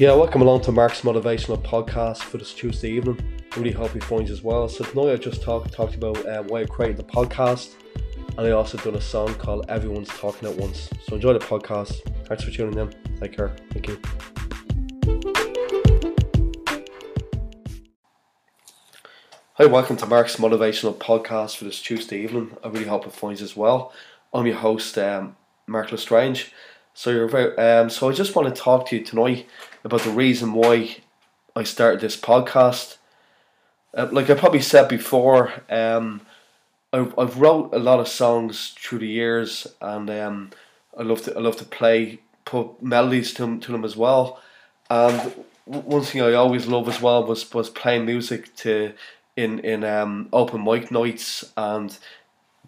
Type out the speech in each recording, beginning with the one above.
Yeah, welcome along to Mark's Motivational Podcast for this Tuesday evening. Really hope you find as well. So tonight I just talked talked about uh, why I created the podcast, and I also done a song called "Everyone's Talking at Once." So enjoy the podcast. Thanks for tuning in. Take care. Thank you. Hi, welcome to Mark's Motivational Podcast for this Tuesday evening. I really hope it finds as well. I'm your host, um, Mark Lestrange. So you're very, um, so I just want to talk to you tonight about the reason why I started this podcast. Uh, like I probably said before, um, I've, I've wrote a lot of songs through the years, and um, I love to I love to play put melodies to to them as well. And one thing I always love as well was was playing music to in in um, open mic nights and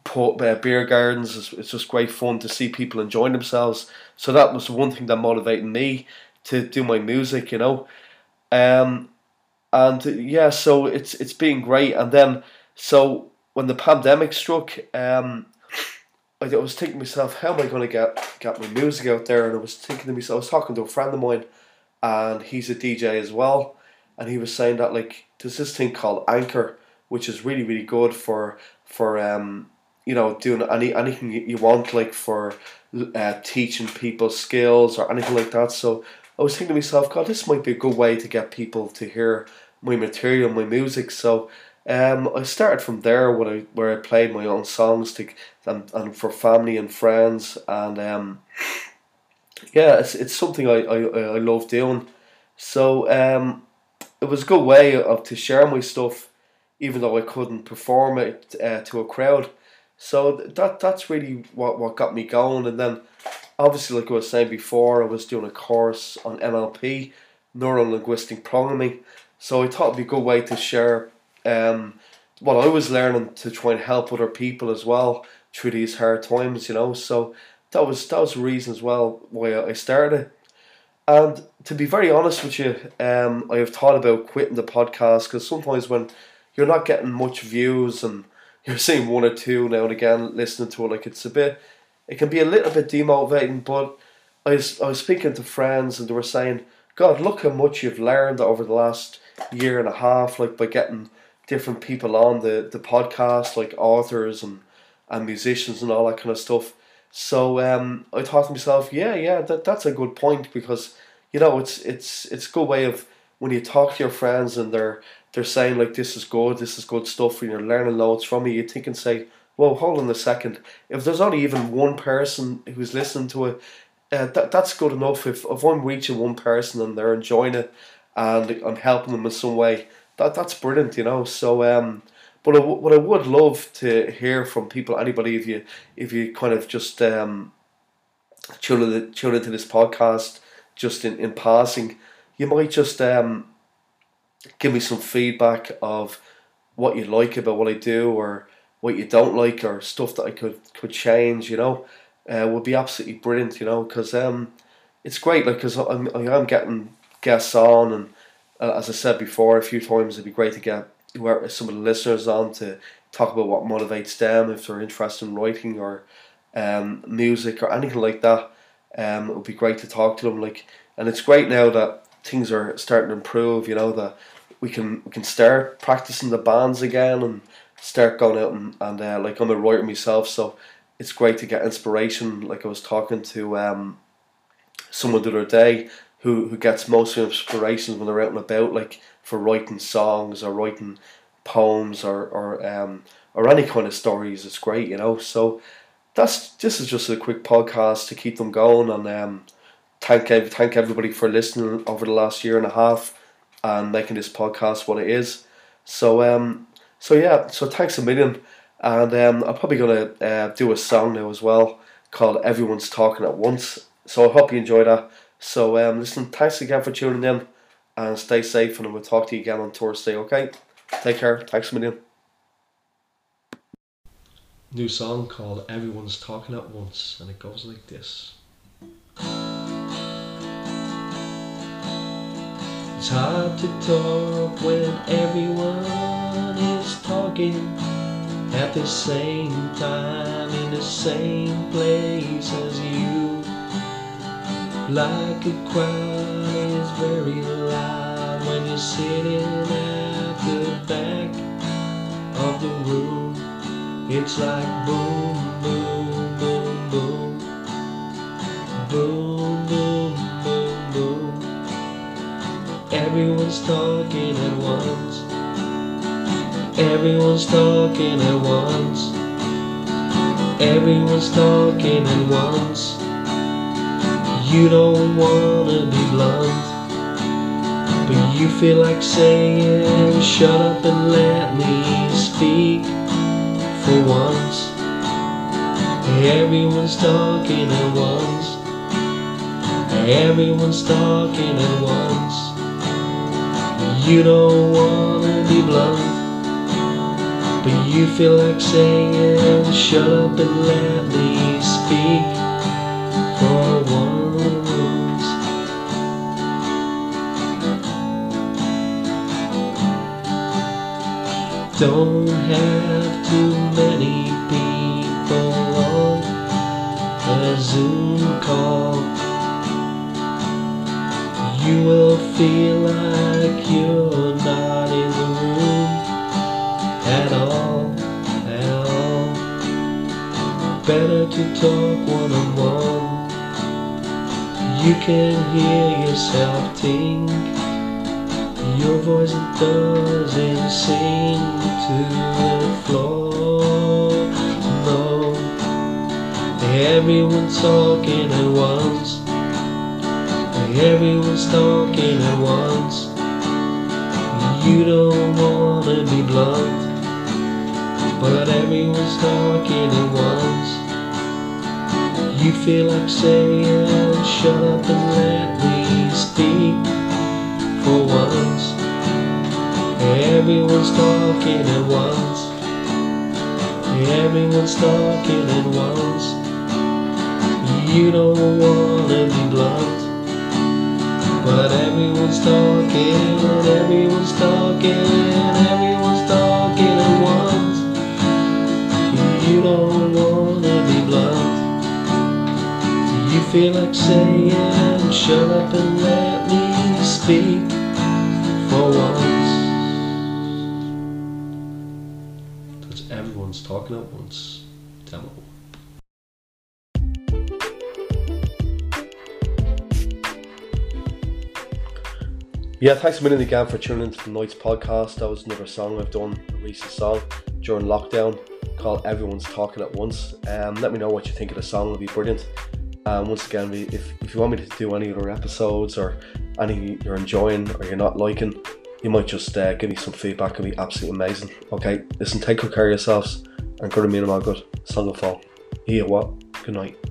put, uh, beer gardens. It's, it's just great fun to see people enjoying themselves. So that was one thing that motivated me to do my music, you know. Um, and yeah, so it's it's been great. And then so when the pandemic struck, um, I, I was thinking to myself, how am I to get get my music out there? And I was thinking to myself, I was talking to a friend of mine, and he's a DJ as well, and he was saying that like there's this thing called Anchor, which is really really good for for um you know doing any anything you want like for uh, teaching people skills or anything like that. So I was thinking to myself, God, this might be a good way to get people to hear my material, my music. So um, I started from there when I where I played my own songs to and, and for family and friends and um, yeah, it's, it's something I, I, I love doing. So um, it was a good way of to share my stuff, even though I couldn't perform it uh, to a crowd. So that that's really what, what got me going. And then, obviously, like I was saying before, I was doing a course on NLP, neuro linguistic programming. So I thought it'd be a good way to share um, what I was learning to try and help other people as well through these hard times. You know, so that was that was the reason as well why I started. And to be very honest with you, um, I have thought about quitting the podcast because sometimes when you're not getting much views and you're seeing one or two now and again listening to it, like it's a bit, it can be a little bit demotivating. But I was, I was speaking to friends and they were saying, God, look how much you've learned over the last year and a half, like by getting different people on the, the podcast, like authors and, and musicians and all that kind of stuff. So um, I thought to myself, yeah, yeah, that, that's a good point because you know it's it's it's a good way of when you talk to your friends and they're they're saying like this is good, this is good stuff, and you're learning loads from it. You think and say, well, hold on a second. If there's only even one person who's listening to it, uh, that that's good enough. If if I'm reaching one person and they're enjoying it, and I'm helping them in some way, that that's brilliant, you know. So um, but I, what I would love to hear from people, anybody, if you if you kind of just um, tune into, tune into this podcast just in, in passing, you might just um, give me some feedback of what you like about what I do or what you don't like or stuff that I could could change. You know, uh, would be absolutely brilliant. You know, because um, it's great. Like, because I'm I am getting guests on, and uh, as I said before a few times, it'd be great to get whoever some of the listeners on to talk about what motivates them if they're interested in writing or um, music or anything like that. Um, it would be great to talk to them. Like, and it's great now that things are starting to improve. You know that we can we can start practicing the bands again and start going out and, and uh, like I'm a writer myself, so it's great to get inspiration. Like I was talking to um, someone the other day who who gets most of inspirations when they're out and about, like for writing songs or writing poems or or um or any kind of stories. It's great, you know. So that's this is just a quick podcast to keep them going and um thank thank everybody for listening over the last year and a half and making this podcast what it is. So um so yeah, so thanks a million. And um, I'm probably gonna uh, do a song now as well called "Everyone's Talking at Once." So I hope you enjoy that. So um, listen, thanks again for tuning in and stay safe and we'll talk to you again on Thursday, okay? Take care. Thanks a million. New song called Everyone's Talking at Once and it goes like this. It's hard to talk when everyone talking at the same time in the same place as you. Like a crowd is very loud when you're sitting at the back of the room. It's like boom, boom, boom, boom. Boom, boom, boom, boom. Everyone's talking at once. Everyone's talking at once. Everyone's talking at once. You don't wanna be blunt, but you feel like saying, Shut up and let me speak for once. Everyone's talking at once. Everyone's talking at once. You don't wanna be blunt, but you feel like saying, Shut up and let me speak for once. Don't have too many people on a Zoom call. You will feel like you're not in the room Better to talk one on one. You can hear yourself think. Your voice doesn't sing to the floor. No, everyone's talking at once. Everyone's talking at once. You don't wanna be blunt, but everyone's talking at once. You feel like saying, Shut up and let me speak for once. Everyone's talking at once. Everyone's talking at once. You don't wanna be blunt, but everyone's talking, everyone's talking, feel like saying, Shut up and let me speak for once. That's everyone's talking at once. Demo. Yeah, thanks a million again for tuning into tonight's podcast. That was another song I've done, a recent song during lockdown called Everyone's Talking at Once. Um, let me know what you think of the song, it'll be brilliant. Um, once again, if, if you want me to do any other episodes or any you're enjoying or you're not liking, you might just uh, give me some feedback, It'd be absolutely amazing. Okay, listen, take good care of yourselves and good to me and all good. Song of fall. Here, what? Good night.